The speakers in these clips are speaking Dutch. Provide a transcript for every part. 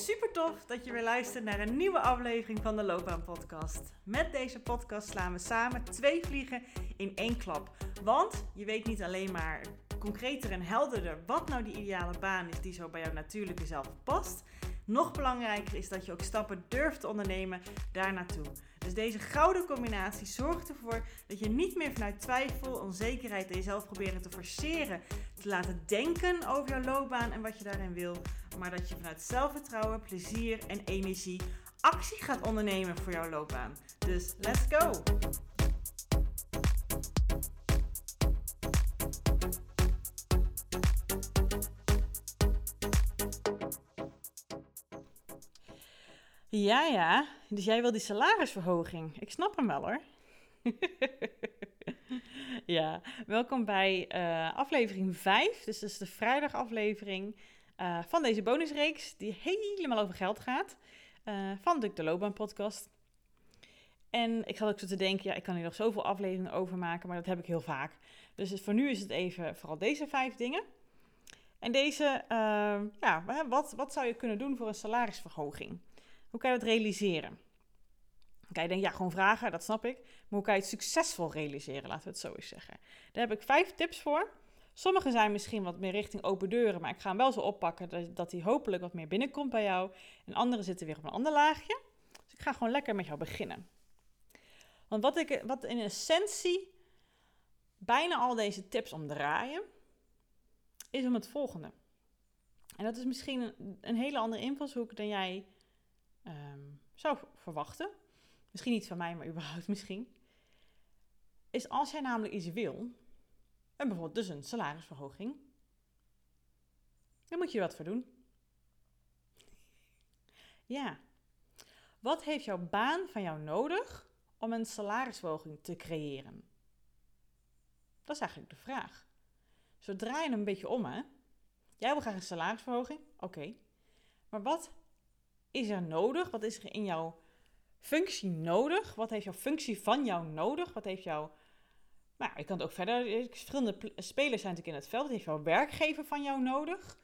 Super tof dat je weer luistert naar een nieuwe aflevering van de Loopbaan Podcast. Met deze podcast slaan we samen twee vliegen in één klap. Want je weet niet alleen maar concreter en helderder wat nou die ideale baan is die zo bij jouw natuurlijke zelf past. Nog belangrijker is dat je ook stappen durft te ondernemen daar naartoe. Dus deze gouden combinatie zorgt ervoor dat je niet meer vanuit twijfel, onzekerheid en jezelf proberen te forceren te laten denken over jouw loopbaan en wat je daarin wil, maar dat je vanuit zelfvertrouwen, plezier en energie actie gaat ondernemen voor jouw loopbaan. Dus let's go! Ja, ja. Dus jij wil die salarisverhoging. Ik snap hem wel hoor. ja, welkom bij uh, aflevering 5. Dus dat is de vrijdagaflevering uh, van deze bonusreeks die helemaal over geld gaat. Uh, van de, de Loopbaan podcast. En ik had ook zo te denken, ja, ik kan hier nog zoveel afleveringen over maken, maar dat heb ik heel vaak. Dus voor nu is het even vooral deze vijf dingen. En deze, ja, wat, wat zou je kunnen doen voor een salarisverhoging? Hoe kan je dat realiseren? Kan je denken, ja, gewoon vragen, dat snap ik. Maar hoe kan je het succesvol realiseren, laten we het zo eens zeggen. Daar heb ik vijf tips voor. Sommige zijn misschien wat meer richting open deuren, maar ik ga hem wel zo oppakken dat, die hopelijk wat meer binnenkomt bij jou. En andere zitten weer op een ander laagje. Dus ik ga gewoon lekker met jou beginnen. Want wat, ik, wat in essentie bijna al deze tips omdraaien, is om het volgende. En dat is misschien een, hele andere invalshoek dan jij um, zou verwachten, misschien niet van mij, maar überhaupt misschien, is als jij namelijk iets wil, en bijvoorbeeld dus een salarisverhoging, dan moet je wat voor doen. Ja. Wat heeft jouw baan van jou nodig om een salarisverhoging te creëren? Dat is eigenlijk de vraag. Zodra je een beetje om, hè? Jij wil graag een salarisverhoging? Oké. Maar wat is er nodig? Wat is er in jouw functie nodig? Wat heeft jouw functie van jou nodig? Wat heeft jouw. Nou, je kan het ook verder. Verschillende spelers zijn natuurlijk in het veld. Wat heeft jouw werkgever van jou nodig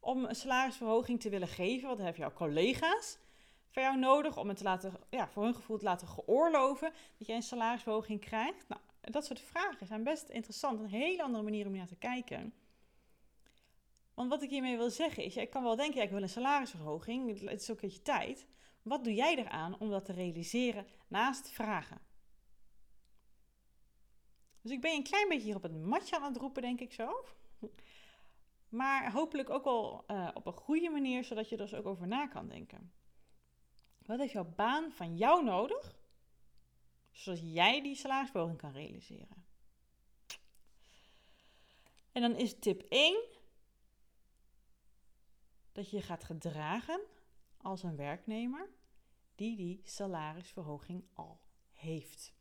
om een salarisverhoging te willen geven? Wat hebben jouw collega's van jou nodig om het te laten, ja, voor hun gevoel te laten geoorloven dat jij een salarisverhoging krijgt? Nou, dat soort vragen zijn best interessant. Een hele andere manier om naar te kijken. Want wat ik hiermee wil zeggen is, jij kan wel denken, ja, ik wil een salarisverhoging, het is ook een beetje tijd. Wat doe jij eraan om dat te realiseren naast vragen? Dus ik ben een klein beetje hier op het matje aan het roepen, denk ik zo. Maar hopelijk ook wel uh, op een goede manier, zodat je er dus ook over na kan denken. Wat heeft jouw baan van jou nodig, zodat jij die salarisverhoging kan realiseren? En dan is tip 1, dat je je gaat gedragen als een werknemer die die salarisverhoging al heeft.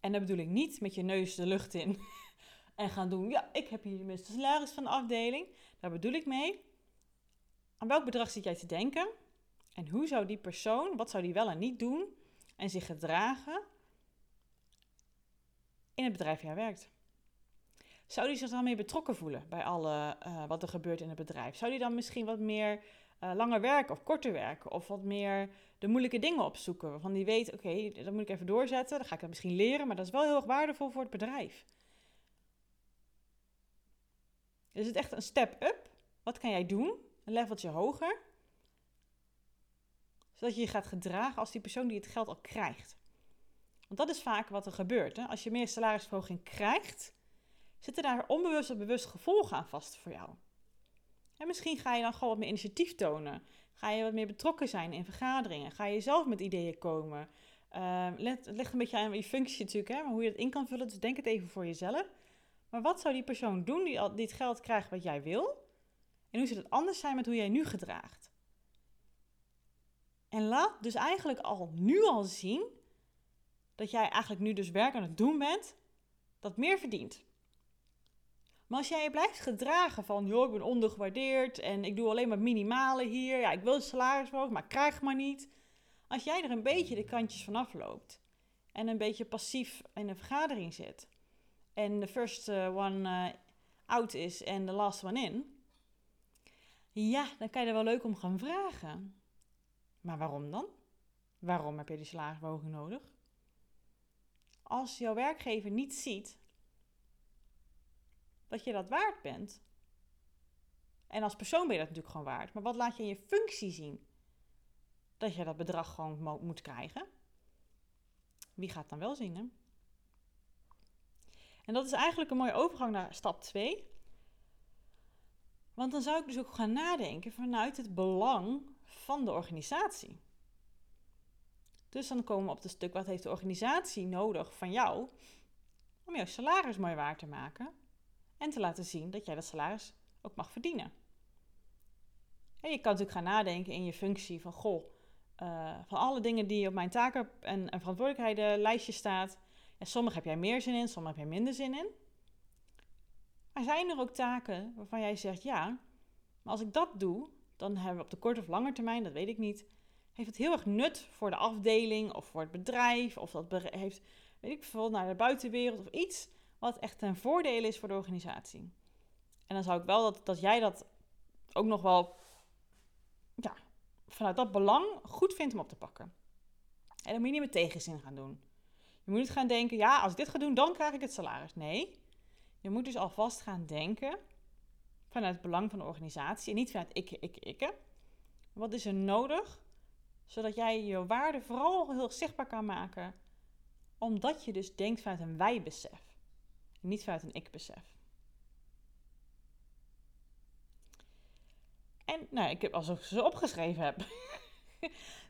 En dat bedoel ik niet met je neus de lucht in en gaan doen, ja, ik heb hier de salaris van de afdeling. Daar bedoel ik mee. Aan welk bedrag zit jij te denken? En hoe zou die persoon, wat zou die wel en niet doen en zich gedragen in het bedrijf waar hij werkt? Zou die zich dan meer betrokken voelen bij alle uh, wat er gebeurt in het bedrijf? Zou die dan misschien wat meer uh, langer werken of korter werken? Of wat meer de moeilijke dingen opzoeken? Waarvan die weet, oké, dat moet ik even doorzetten. Dan ga ik dat misschien leren, maar dat is wel heel erg waardevol voor het bedrijf. Is het echt een step up? Wat kan jij doen? Een leveltje hoger? Zodat je je gaat gedragen als die persoon die het geld al krijgt. Want dat is vaak wat er gebeurt. Hè? Als je meer salarisverhoging krijgt, zitten daar onbewust of bewust gevolgen aan vast voor jou. En misschien ga je dan gewoon wat meer initiatief tonen. Ga je wat meer betrokken zijn in vergaderingen. Ga je zelf met ideeën komen. Uh, het ligt een beetje aan je functie natuurlijk, hè, maar hoe je het in kan vullen. Dus denk het even voor jezelf. Maar wat zou die persoon doen die al dit geld krijgt wat jij wil? En hoe zou het anders zijn met hoe jij nu gedraagt? En laat dus eigenlijk al nu al zien dat jij eigenlijk nu dus werk aan het doen bent dat meer verdient. Maar als jij je blijft gedragen van, joh, ik ben ondergewaardeerd en ik doe alleen maar minimale hier. Ja, ik wil salaris verhogen, maar ik krijg maar niet. Als jij er een beetje de kantjes vanaf loopt en een beetje passief in een vergadering zit en de first uh, one uh, out is en de last one in. Ja, dan kan je er wel leuk om gaan vragen. Maar waarom dan? Waarom heb je die salarisverhoging nodig? Als jouw werkgever niet ziet dat je dat waard bent. En als persoon ben je dat natuurlijk gewoon waard. Maar wat laat je in je functie zien? Dat je dat bedrag gewoon moet krijgen. Wie gaat dan wel zingen? En dat is eigenlijk een mooie overgang naar stap 2. Want dan zou ik dus ook gaan nadenken vanuit het belang van de organisatie. Dus dan komen we op het stuk wat heeft de organisatie nodig van jou om jouw salaris mooi waar te maken en te laten zien dat jij dat salaris ook mag verdienen. En je kan natuurlijk gaan nadenken in je functie van goh, uh, van alle dingen die op mijn taken en, en verantwoordelijkheden lijstje staat. En sommige heb jij meer zin in, sommige heb jij minder zin in. Maar zijn er ook taken waarvan jij zegt ja, maar als ik dat doe, dan hebben we op de korte of lange termijn, dat weet ik niet, heeft het heel erg nut voor de afdeling of voor het bedrijf of dat heeft, weet ik veel, naar de buitenwereld of iets wat echt een voordeel is voor de organisatie. En dan zou ik wel dat, dat jij dat ook nog wel ja, vanuit dat belang goed vindt om op te pakken. En dan moet je niet met tegenzin gaan doen. Je moet niet gaan denken, ja, als ik dit ga doen, dan krijg ik het salaris. Nee, je moet dus alvast gaan denken vanuit het belang van de organisatie en niet vanuit ik, ik, ik. Wat is er nodig, zodat jij je waarde vooral heel zichtbaar kan maken, omdat je dus denkt vanuit een wij-besef, niet vanuit een ik-besef. En nou, ik heb alsof ik ze opgeschreven heb.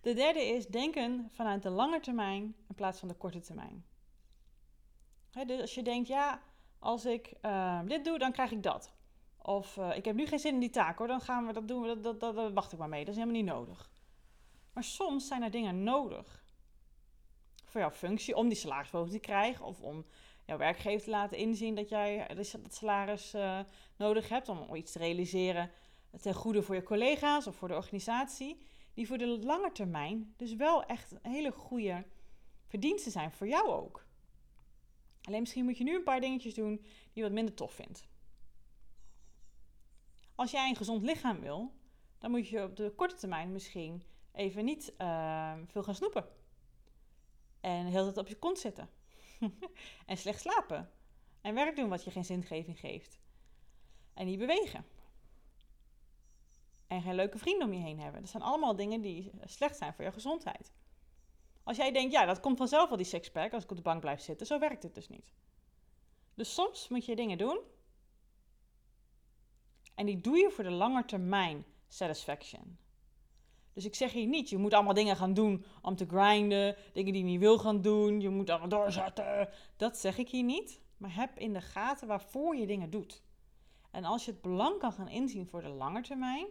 De derde is denken vanuit de lange termijn in plaats van de korte termijn. dus als je denkt, ja, als ik uh, dit doe, dan krijg ik dat. Of uh, ik heb nu geen zin in die taak hoor, dan gaan we dat doen, dat, dat, dat, dat wacht ik maar mee. Dat is helemaal niet nodig. Maar soms zijn er dingen nodig voor jouw functie om die salarisverhoging te krijgen of om jouw werkgever te laten inzien dat jij dat salaris uh, nodig hebt om iets te realiseren ten goede voor je collega's of voor de organisatie, die voor de lange termijn dus wel echt hele goede verdiensten zijn voor jou ook. Alleen misschien moet je nu een paar dingetjes doen die je wat minder tof vindt. Als jij een gezond lichaam wil, dan moet je op de korte termijn misschien even niet uh, veel gaan snoepen. En heel tijd op je kont zitten. en slecht slapen. En werk doen wat je geen zingeving geeft. En niet bewegen en geen leuke vrienden om je heen hebben. Dat zijn allemaal dingen die slecht zijn voor je gezondheid. Als jij denkt, ja, dat komt vanzelf wel die sixpack als ik op de bank blijf zitten, zo werkt het dus niet. Dus soms moet je dingen doen en die doe je voor de lange termijn satisfaction. Dus ik zeg hier niet, je moet allemaal dingen gaan doen om te grinden, dingen die je niet wil gaan doen, je moet allemaal doorzetten. Dat zeg ik hier niet, maar heb in de gaten waarvoor je dingen doet. En als je het belang kan gaan inzien voor de lange termijn,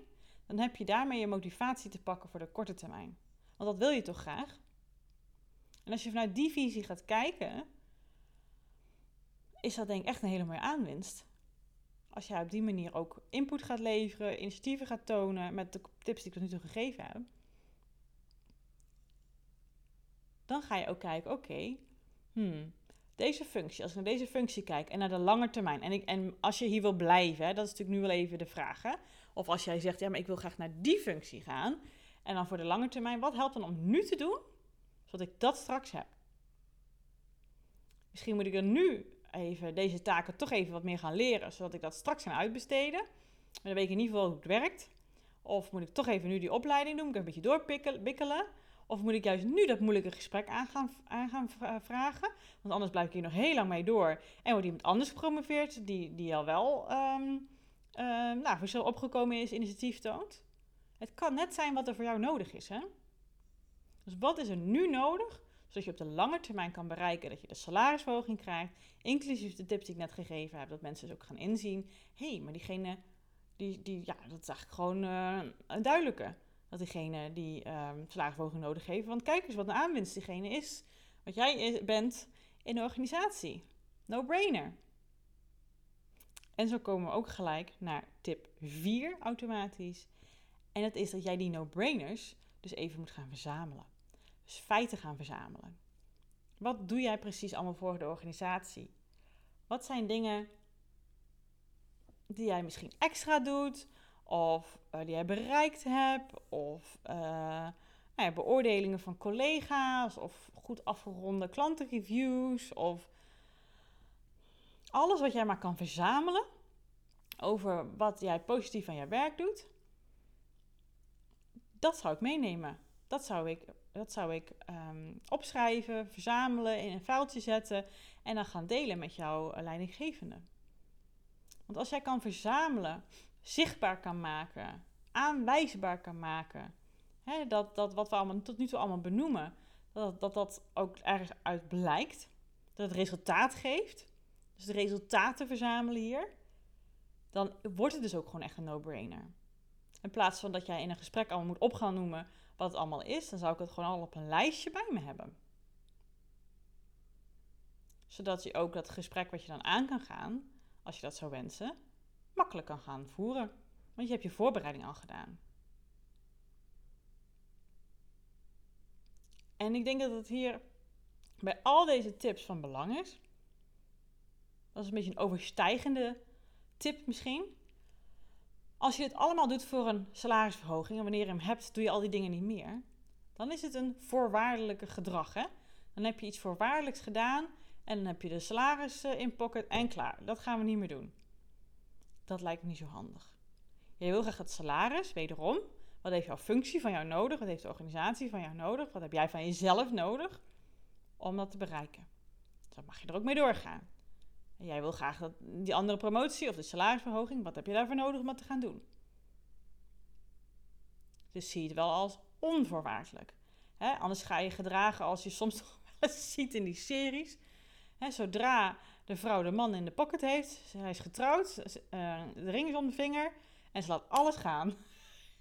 dan heb je daarmee je motivatie te pakken voor de korte termijn. Want dat wil je toch graag? En als je vanuit die visie gaat kijken, is dat denk ik echt een hele mooie aanwinst. Als jij op die manier ook input gaat leveren, initiatieven gaat tonen met de tips die ik tot nu toe gegeven heb. Dan ga je ook kijken, oké, hmm, deze functie, als ik naar deze functie kijk en naar de lange termijn. En, ik, en als je hier wil blijven, hè, dat is natuurlijk nu wel even de vraag. Hè? Of als jij zegt, ja, maar ik wil graag naar die functie gaan. En dan voor de lange termijn, wat helpt dan om nu te doen, zodat ik dat straks heb? Misschien moet ik er nu even deze taken toch even wat meer gaan leren, zodat ik dat straks kan uitbesteden. Maar dan weet ik in ieder geval hoe het werkt. Of moet ik toch even nu die opleiding doen, moet ik een beetje doorbikkelen. Of moet ik juist nu dat moeilijke gesprek aan gaan, aan gaan vragen? Want anders blijf ik hier nog heel lang mee door. En wordt iemand anders gepromoveerd die, die al wel um, nou, voor zo opgekomen is, initiatief toont. Het kan net zijn wat er voor jou nodig is. Hè? Dus wat is er nu nodig, zodat je op de lange termijn kan bereiken dat je de salarisverhoging krijgt, inclusief de tips die ik net gegeven heb, dat mensen dus ook gaan inzien. Hé, hey, maar diegene, die, die, ja, dat is eigenlijk gewoon uh, een duidelijke dat diegene die um, salarisverhoging nodig heeft. Want kijk eens wat een aanwinst diegene is. Wat jij bent in de organisatie. No brainer. En zo komen we ook gelijk naar tip 4 automatisch. En dat is dat jij die no-brainers dus even moet gaan verzamelen. Dus feiten gaan verzamelen. Wat doe jij precies allemaal voor de organisatie? Wat zijn dingen die jij misschien extra doet? of die jij bereikt hebt, of nou ja, beoordelingen van collega's, of goed afgeronde klantenreviews, of alles wat jij maar kan verzamelen over wat jij positief aan je werk doet, dat zou ik meenemen. Dat zou ik, dat zou ik ehm, opschrijven, verzamelen, in een vuiltje zetten en dan gaan delen met jouw leidinggevende. Want als jij kan verzamelen, zichtbaar kan maken, aanwijsbaar kan maken, hè, dat, dat wat we allemaal, tot nu toe allemaal benoemen, dat, dat dat ook ergens uit blijkt, dat het resultaat geeft, dus de resultaten verzamelen hier, dan wordt het dus ook gewoon echt een no-brainer. In plaats van dat jij in een gesprek allemaal moet op gaan noemen wat het allemaal is, dan zou ik het gewoon al op een lijstje bij me hebben. Zodat je ook dat gesprek wat je dan aan kan gaan, als je dat zou wensen, makkelijk kan gaan voeren. Want je hebt je voorbereiding al gedaan. En ik denk dat het hier bij al deze tips van belang is. Dat is een beetje een overstijgende tip misschien. Als je dit allemaal doet voor een salarisverhoging en wanneer je hem hebt, doe je al die dingen niet meer. Dan is het een voorwaardelijke gedrag. Hè? Dan heb je iets voorwaardelijks gedaan en dan heb je de salaris in pocket en klaar. Dat gaan we niet meer doen. Dat lijkt me niet zo handig. Je wil graag het salaris, wederom. Wat heeft jouw functie van jou nodig? Wat heeft de organisatie van jou nodig? Wat heb jij van jezelf nodig om dat te bereiken? Dan mag je er ook mee doorgaan. En jij wil graag dat, die andere promotie of de salarisverhoging, wat heb je daarvoor nodig om dat te gaan doen? Dus zie het wel als onvoorwaardelijk. anders ga je gedragen als je soms wel ziet in die series. zodra de vrouw de man in de pocket heeft, hij is getrouwd, uh, de ring is om de vinger en ze laat alles gaan.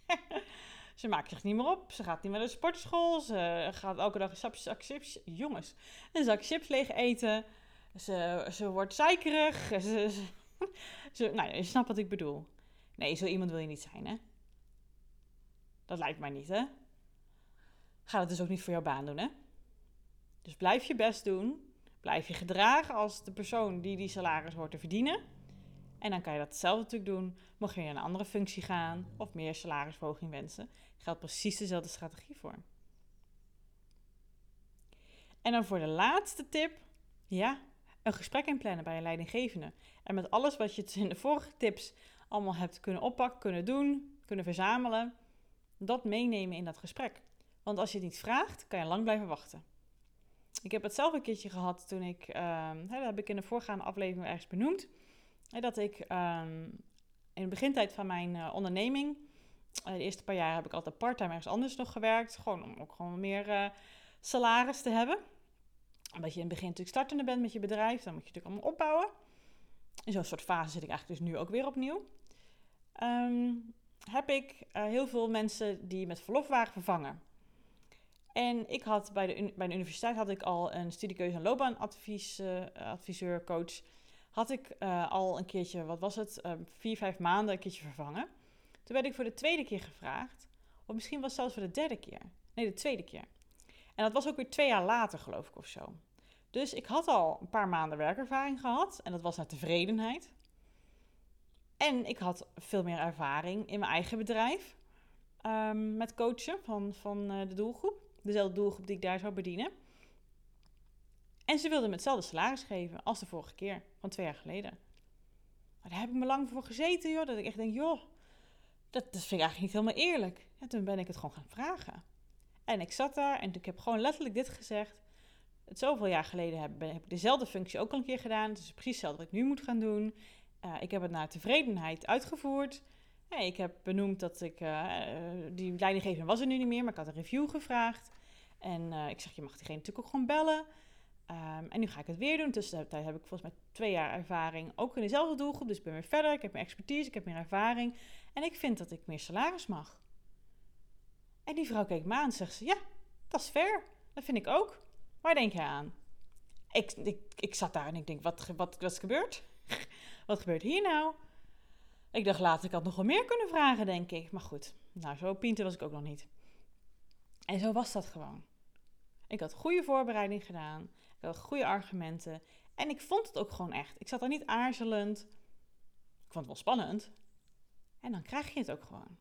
ze maakt zich niet meer op, ze gaat niet meer naar de sportschool, ze gaat elke dag een zak chips, jongens, een zak chips leeg eten. Ze, wordt zeikerig. Ze, ze, nou, je snapt wat ik bedoel. Nee, zo iemand wil je niet zijn, hè? Dat lijkt mij niet, hè? Ga het dus ook niet voor jouw baan doen, hè? Dus blijf je best doen. Blijf je gedragen als de persoon die die salaris hoort te verdienen. En dan kan je dat zelf natuurlijk doen. Mocht je in een andere functie gaan of meer salarisverhoging wensen, geldt precies dezelfde strategie voor. En dan voor de laatste tip. Ja, een gesprek inplannen bij een leidinggevende. En met alles wat je in de vorige tips allemaal hebt kunnen oppakken, kunnen doen, kunnen verzamelen, dat meenemen in dat gesprek. Want als je het niet vraagt, kan je lang blijven wachten. Ik heb het zelf een keertje gehad toen ik, hè, dat heb ik in de voorgaande aflevering ergens benoemd, dat ik um, in de begintijd van mijn uh, onderneming, uh, de eerste paar jaar heb ik altijd parttime ergens anders nog gewerkt, gewoon om ook gewoon meer uh, salaris te hebben omdat je in het begin natuurlijk startende bent met je bedrijf, dan moet je natuurlijk allemaal opbouwen. In zo'n soort fase zit ik eigenlijk dus nu ook weer opnieuw. Ehm, heb ik uh, heel veel mensen die met verlof waren vervangen. En ik had bij de, bij de universiteit had ik al een studiekeuze en loopbaanadviseur, uh, coach. Had ik uh, al een keertje, wat was het, vier, vijf maanden een keertje vervangen. Toen werd ik voor de tweede keer gevraagd, of misschien was het zelfs voor de derde keer. Nee, de tweede keer. En dat was ook weer twee jaar later, geloof ik, of zo. Dus ik had al een paar maanden werkervaring gehad en dat was naar tevredenheid. En ik had veel meer ervaring in mijn eigen bedrijf um, met coachen van, van uh, de doelgroep. Dezelfde doelgroep die ik daar zou bedienen. En ze wilden me hetzelfde salaris geven als de vorige keer, van twee jaar geleden. Maar daar heb ik me lang voor gezeten, joh. Dat ik echt denk, joh, dat, dat vind ik eigenlijk niet helemaal eerlijk. En toen ben ik het gewoon gaan vragen. En ik zat daar en ik heb gewoon letterlijk dit gezegd. Het zoveel jaar geleden heb, heb ik dezelfde functie ook al een keer gedaan. Het is precies hetzelfde wat ik nu moet gaan doen. Uh, ik heb het naar tevredenheid uitgevoerd. ik heb benoemd dat ik... Uh, die leidinggevende was er nu niet meer, maar ik had een review gevraagd. En ik zeg, je mag diegene natuurlijk ook gewoon bellen. Um, en nu ga ik het weer doen. Tussentijd heb ik volgens mij twee jaar ervaring. Ook in dezelfde doelgroep, dus ik ben weer verder. Ik heb meer expertise, ik heb meer ervaring. En ik vind dat ik meer salaris mag. En die vrouw keek me aan en zegt ze, ja, dat is fair. Dat vind ik ook. Waar denk je aan? Ik, ik, ik zat daar en ik denk, wat, wat, wat is gebeurd? wat gebeurt hier nou? Ik dacht later, ik had nog wel meer kunnen vragen, denk ik. Maar goed, nou, zo pinter was ik ook nog niet. En zo was dat gewoon. Ik had goede voorbereiding gedaan. Ik had goede argumenten. En ik vond het ook gewoon echt. Ik zat er niet aarzelend. Ik vond het wel spannend. En dan krijg je het ook gewoon.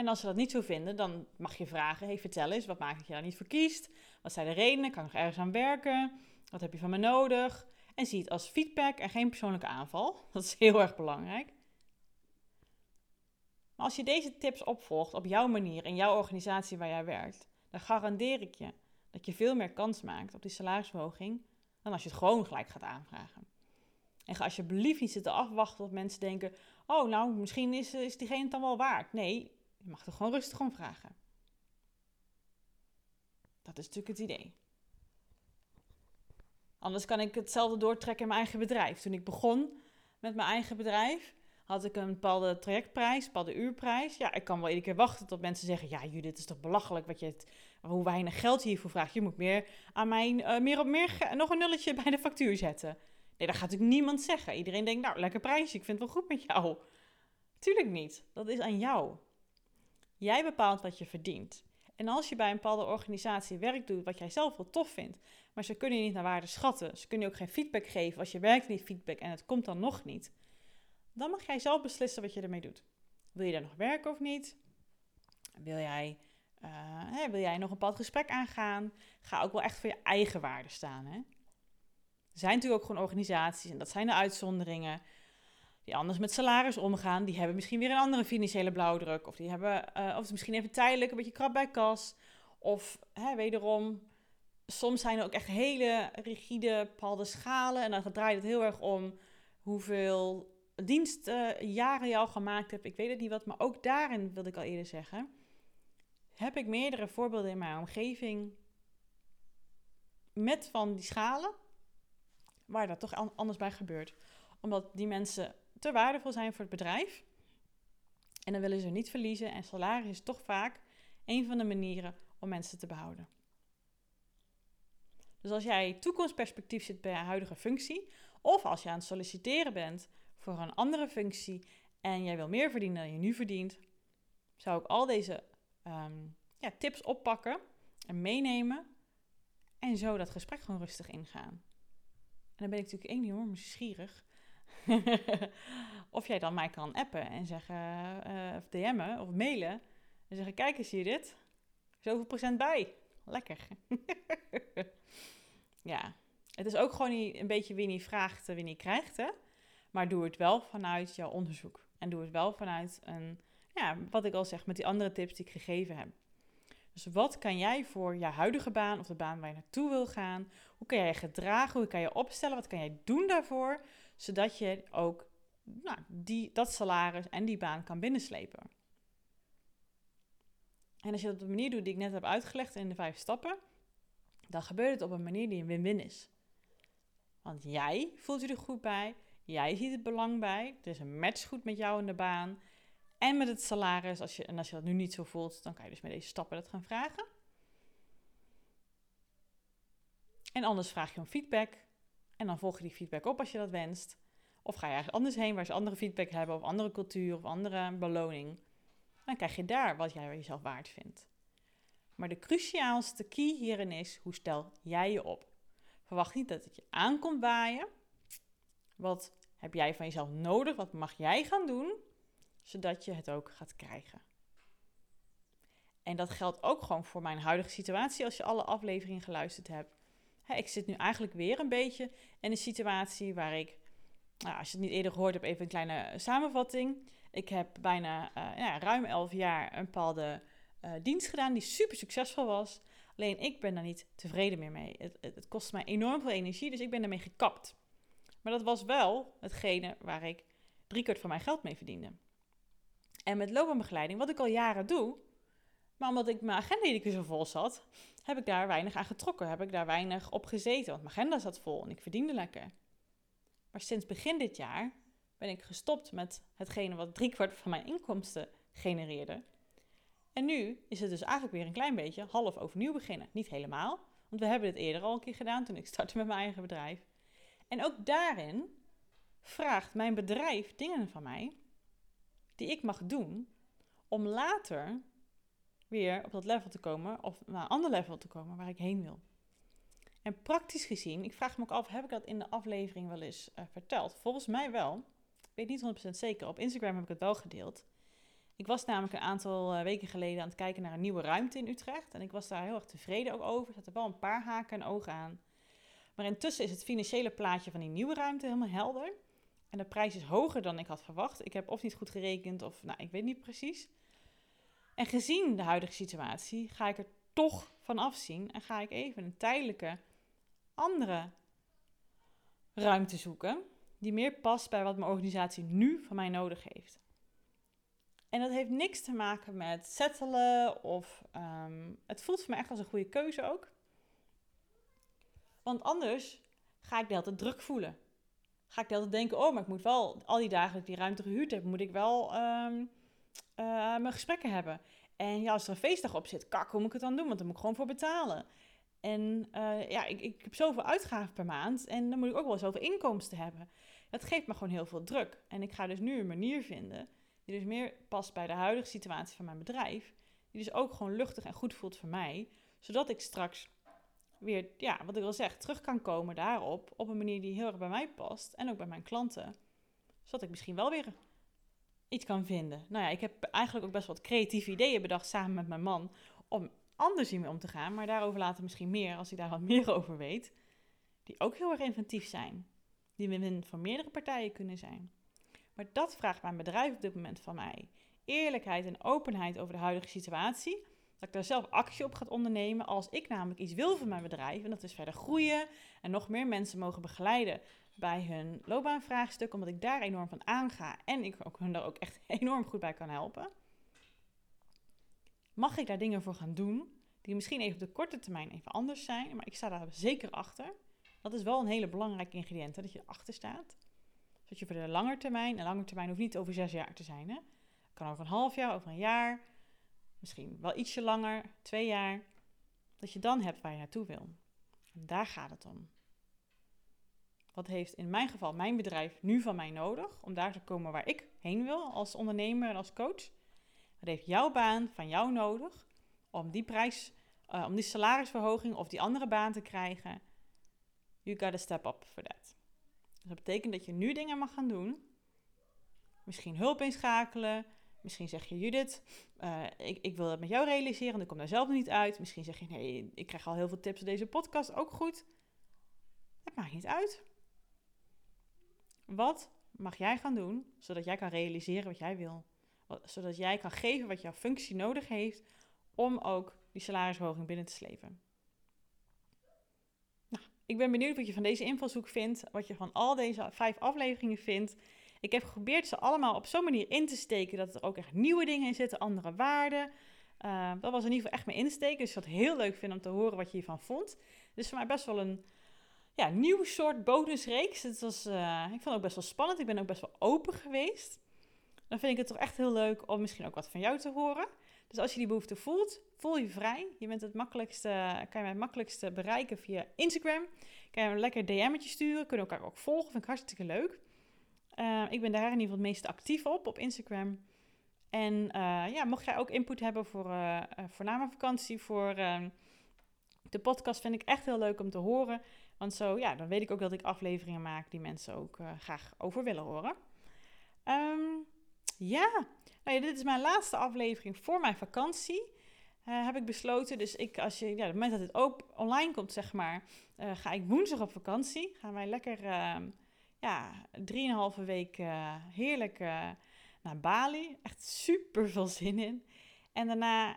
En als ze dat niet zo vinden, dan mag je vragen: hey, vertel eens, wat maakt dat je daar niet voor kiest? Wat zijn de redenen? Kan ik nog ergens aan werken? Wat heb je van me nodig? En zie het als feedback en geen persoonlijke aanval. Dat is heel erg belangrijk. Maar als je deze tips opvolgt op jouw manier in jouw organisatie waar jij werkt, dan garandeer ik je dat je veel meer kans maakt op die salarisverhoging dan als je het gewoon gelijk gaat aanvragen. En ga alsjeblieft niet zitten afwachten tot mensen denken: oh, nou, misschien is, is diegene het dan wel waard. Nee, je mag er gewoon rustig om vragen. Dat is natuurlijk het idee. Anders kan ik hetzelfde doortrekken in mijn eigen bedrijf. Toen ik begon met mijn eigen bedrijf, had ik een bepaalde trajectprijs, bepaalde uurprijs. Ja, ik kan wel iedere keer wachten tot mensen zeggen: Ja, Judith, is toch belachelijk wat je het, hoe weinig geld je hiervoor vraagt. Je moet meer aan mijn, uh, meer op meer, nog een nulletje bij de factuur zetten. Nee, dat gaat natuurlijk niemand zeggen. Iedereen denkt: Nou, lekker prijsje, ik vind het wel goed met jou. Tuurlijk niet. Dat is aan jou. Jij bepaalt wat je verdient. En als je bij een bepaalde organisatie werk doet wat jij zelf wel tof vindt, maar ze kunnen je niet naar waarde schatten, ze kunnen je ook geen feedback geven als je werkt niet feedback en het komt dan nog niet, dan mag jij zelf beslissen wat je ermee doet. Wil je daar nog werken of niet? Wil jij, uh, wil jij nog een bepaald gesprek aangaan? Ga ook wel echt voor je eigen waarde staan. Hè? Er zijn natuurlijk ook gewoon organisaties, en dat zijn de uitzonderingen, die anders met salaris omgaan. Die hebben misschien weer een andere financiële blauwdruk. Of die hebben, uh, of misschien even tijdelijk een beetje krap bij kas. Of hè, wederom, soms zijn er ook echt hele rigide bepaalde schalen. En dan draait het heel erg om hoeveel dienstjaren je al gemaakt hebt. Ik weet het niet wat, maar ook daarin wilde ik al eerder zeggen. Heb ik meerdere voorbeelden in mijn omgeving met van die schalen, waar dat toch anders bij gebeurt. Omdat die mensen te waardevol zijn voor het bedrijf. En dan willen ze niet verliezen. En salaris is toch vaak een van de manieren om mensen te behouden. Dus als jij toekomstperspectief zit bij je huidige functie, of als je aan het solliciteren bent voor een andere functie en jij wil meer verdienen dan je nu verdient, zou ik al deze ehm, ja, tips oppakken en meenemen en zo dat gesprek gewoon rustig ingaan. En dan ben ik natuurlijk enorm nieuwsgierig of jij dan mij kan appen en zeggen, uh, of DM'en of mailen. En zeggen, kijk eens hier dit. Zoveel procent bij. Lekker. ja, het is ook gewoon een beetje wie niet vraagt, wie niet krijgt. Hè? Maar doe het wel vanuit jouw onderzoek. En doe het wel vanuit een, ja, wat ik al zeg, met die andere tips die ik gegeven heb. Dus wat kan jij voor je huidige baan of de baan waar je naartoe wil gaan? Hoe kan jij je gedragen? Hoe kan je opstellen? Wat kan jij doen daarvoor? Zodat je ook nou, die, dat salaris en die baan kan binnenslepen. En als je dat op de manier doet die ik net heb uitgelegd in de vijf stappen, dan gebeurt het op een manier die een win-win is. Want jij voelt je er goed bij, jij ziet het belang bij, er is een match goed met jou in de baan en met het salaris. Als je, en als je dat nu niet zo voelt, dan kan je dus met deze stappen dat gaan vragen. En anders vraag je om feedback en dan volg je die feedback op als je dat wenst. Of ga je ergens anders heen waar ze andere feedback hebben, of andere cultuur, of andere beloning. Dan krijg je daar wat jij jezelf waard vindt. Maar de cruciaalste key hierin is, hoe stel jij je op? Verwacht niet dat het je aankomt waaien. Wat heb jij van jezelf nodig? Wat mag jij gaan doen? Zodat je het ook gaat krijgen. En dat geldt ook gewoon voor mijn huidige situatie als je alle afleveringen geluisterd hebt. Ik zit nu eigenlijk weer een beetje in een situatie waar ik nou, als je het niet eerder gehoord hebt, even een kleine samenvatting. Ik heb bijna uh, ja, ruim elf jaar een bepaalde uh, dienst gedaan die super succesvol was. Alleen ik ben daar niet tevreden meer mee. Het, het, kost mij enorm veel energie, dus ik ben ermee gekapt. Maar dat was wel hetgene waar ik driekwart van mijn geld mee verdiende. En met loopbaanbegeleiding, wat ik al jaren doe, maar omdat ik mijn agenda iedere zo vol zat, heb ik daar weinig aan getrokken. Heb ik daar weinig op gezeten, want mijn agenda zat vol en ik verdiende lekker. Maar sinds begin dit jaar ben ik gestopt met hetgene wat driekwart van mijn inkomsten genereerde. En nu is het dus eigenlijk weer een klein beetje half overnieuw beginnen. Niet helemaal, want we hebben dit eerder al een keer gedaan toen ik startte met mijn eigen bedrijf. En ook daarin vraagt mijn bedrijf dingen van mij die ik mag doen om later weer op dat level te komen of naar een ander level te komen waar ik heen wil. En praktisch gezien, ik vraag me ook af, heb ik dat in de aflevering wel eens uh, verteld? Volgens mij wel. Ik weet niet 100% zeker. Op Instagram heb ik het wel gedeeld. Ik was namelijk een aantal eh, weken geleden aan het kijken naar een nieuwe ruimte in Utrecht. En ik was daar heel erg tevreden ook over. Er zaten wel een paar haken en ogen aan. Maar intussen is het financiële plaatje van die nieuwe ruimte helemaal helder. En de prijs is hoger dan ik had verwacht. Ik heb of niet goed gerekend of nou, ik weet niet precies. En gezien de huidige situatie ga ik er toch van afzien en ga ik even een tijdelijke andere ruimte zoeken die meer past bij wat mijn organisatie nu van mij nodig heeft. En dat heeft niks te maken met settelen of um, het voelt voor mij echt als een goede keuze ook. Want anders ga ik de hele druk voelen. Ga ik de denken, oh, maar ik moet wel, al die dagen die ruimte gehuurd heb, moet ik wel um, uh, mijn gesprekken hebben. En ja, als er een feestdag op zit, kak, hoe moet ik het dan doen? Want dan moet ik gewoon voor betalen. En uh, ja, ik, ik heb zoveel uitgaven per maand en dan moet ik ook wel zoveel inkomsten hebben. Dat geeft me gewoon heel veel druk. En ik ga dus nu een manier vinden die dus meer past bij de huidige situatie van mijn bedrijf. Die dus ook gewoon luchtig en goed voelt voor mij. Zodat ik straks weer, ja, wat ik al zeg, terug kan komen daarop. Op een manier die heel erg bij mij past. En ook bij mijn klanten. Zodat ik misschien wel weer iets kan vinden. Nou ja, ik heb eigenlijk ook best wat creatieve ideeën bedacht samen met mijn man. Om anders hiermee om te gaan. Maar daarover later misschien meer als ik daar wat meer over weet. Die ook heel erg inventief zijn. Die win-win meerdere partijen kunnen zijn. Maar dat vraagt mijn bedrijf op dit moment van mij. Eerlijkheid en openheid over de huidige situatie. Dat ik daar zelf actie op ga ondernemen als ik namelijk iets wil voor mijn bedrijf. En dat is verder groeien en nog meer mensen mogen begeleiden bij hun loopbaanvraagstuk. Omdat ik daar enorm van aanga en ik ook hun daar ook echt enorm goed bij kan helpen. Mag ik daar dingen voor gaan doen die misschien even op de korte termijn even anders zijn. Maar ik sta daar zeker achter. Dat is wel een hele belangrijke ingrediënt, dat je erachter staat dat je voor de lange termijn, en lange termijn hoeft niet over zes jaar te zijn. Hè? Kan over een half jaar, over een jaar, misschien wel ietsje langer, twee jaar. Dat je dan hebt waar je naartoe wil. En daar gaat het om. Wat heeft in mijn geval mijn bedrijf nu van mij nodig om daar te komen waar ik heen wil als ondernemer en als coach? Wat heeft jouw baan van jou nodig om die prijs, uh, om die salarisverhoging of die andere baan te krijgen? You gotta step up for that. Dus dat betekent dat je nu dingen mag gaan doen. Misschien hulp inschakelen. Misschien zeg je, Judith, uh, ik, ik wil het met jou realiseren, en ik kom daar zelf niet uit. Misschien zeg je, nee, ik krijg al heel veel tips op deze podcast, ook goed. Het maakt niet uit. Wat mag jij gaan doen, zodat jij kan realiseren wat jij wil? Zodat jij kan geven wat jouw functie nodig heeft om ook die salarisverhoging binnen te slepen. Ik ben benieuwd wat je van deze invalshoek vindt, wat je van al deze vijf afleveringen vindt. Ik heb geprobeerd ze allemaal op zo'n manier in te steken dat er ook echt nieuwe dingen in zitten, andere waarden. Uh, dat was in ieder geval echt mijn insteek. Dus ik zou het heel leuk vinden om te horen wat je hiervan vond. Dus voor mij best wel een ja, nieuw soort bonusreeks. Het was, uh, ik vond het ook best wel spannend. Ik ben ook best wel open geweest. Dan vind ik het toch echt heel leuk om misschien ook wat van jou te horen. Dus als je die behoefte voelt, voel je vrij. Je bent het makkelijkste, kan je mij het makkelijkste bereiken via Instagram. Kan je een lekker DM'tje sturen. Kunnen elkaar ook volgen. Vind ik hartstikke leuk. Uh, ik ben daar in ieder geval het meest actief op, op Instagram. En uh, ja, mocht jij ook input hebben voor, uh, voor vakantie, voor ehm, de podcast, vind ik echt heel leuk om te horen. Want zo, ja, dan weet ik ook dat ik afleveringen maak die mensen ook graag over willen horen. Um, ja, nou ja, dit is mijn laatste aflevering voor mijn vakantie. Uh, heb ik besloten. Dus ik, als je, ja, op het moment dat het ook online komt, zeg maar, uh, ga ik woensdag op vakantie. Gaan wij lekker, uh, ja, drieënhalve week heerlijk naar Bali. Echt super veel zin in. En daarna,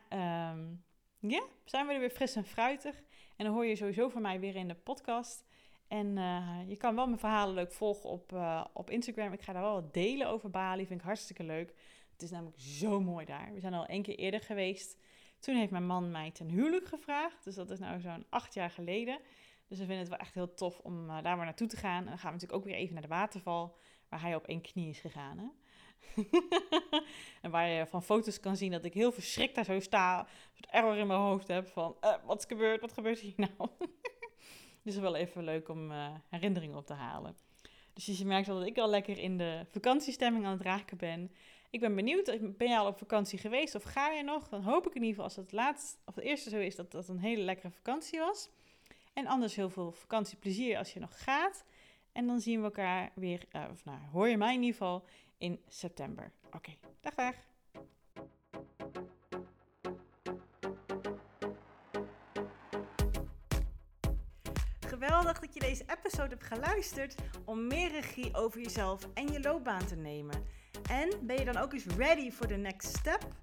um, ja, zijn we er weer fris en fruitig. En dan hoor je sowieso van mij weer in de podcast. En uh, je kan wel mijn verhalen leuk volgen op, uh, op Instagram. Ik ga daar wel wat delen over Bali. Vind ik hartstikke leuk. Het is namelijk zo mooi daar. We zijn al één keer eerder geweest. Toen heeft mijn man mij ten huwelijk gevraagd. Dus dat is nou zo'n acht jaar geleden. Dus we vinden het wel echt heel tof om uh, daar maar naartoe te gaan. En dan gaan we natuurlijk ook weer even naar de waterval. Waar hij op één knie is gegaan. Hè? en waar je van foto's kan zien dat ik heel verschrikt daar zo sta. Een error in mijn hoofd heb van... wat is gebeurd? Wat gebeurt hier nou? Dus wel even leuk om uh, herinneringen op te halen. Dus je merkt al dat ik al lekker in de vakantiestemming aan het raken ben. Ik ben benieuwd, ben je al op vakantie geweest of ga je nog? Dan hoop ik in ieder geval als het laatst, of het eerste zo is, dat dat een hele lekkere vakantie was. En anders heel veel vakantieplezier als je nog gaat. En dan zien we elkaar weer, uh, of nou, hoor je mij in ieder geval in september. Oké, dag dag. Geweldig dat je deze episode hebt geluisterd om meer regie over jezelf en je loopbaan te nemen. En ben je dan ook eens ready voor de next step?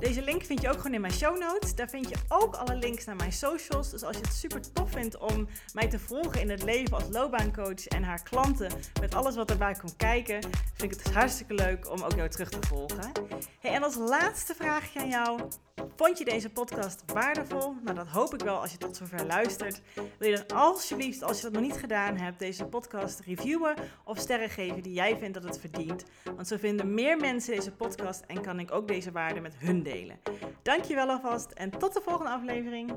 Deze link vind je ook gewoon in mijn show notes. Daar vind je ook alle links naar mijn socials. Dus als je het super tof vindt om mij te volgen in het leven als loopbaancoach en haar klanten met alles wat erbij komt kijken, vind ik het hartstikke leuk om ook jou terug te volgen. Hey, en als laatste vraagje aan jou. Vond je deze podcast waardevol? Nou, dat hoop ik wel als je tot zover luistert. Wil je dan alsjeblieft, als je dat nog niet gedaan hebt, deze podcast reviewen of sterren geven die jij vindt dat het verdient? Want zo vinden meer mensen deze podcast en kan ik ook deze waarde met hun delen. Dankjewel alvast en tot de volgende aflevering.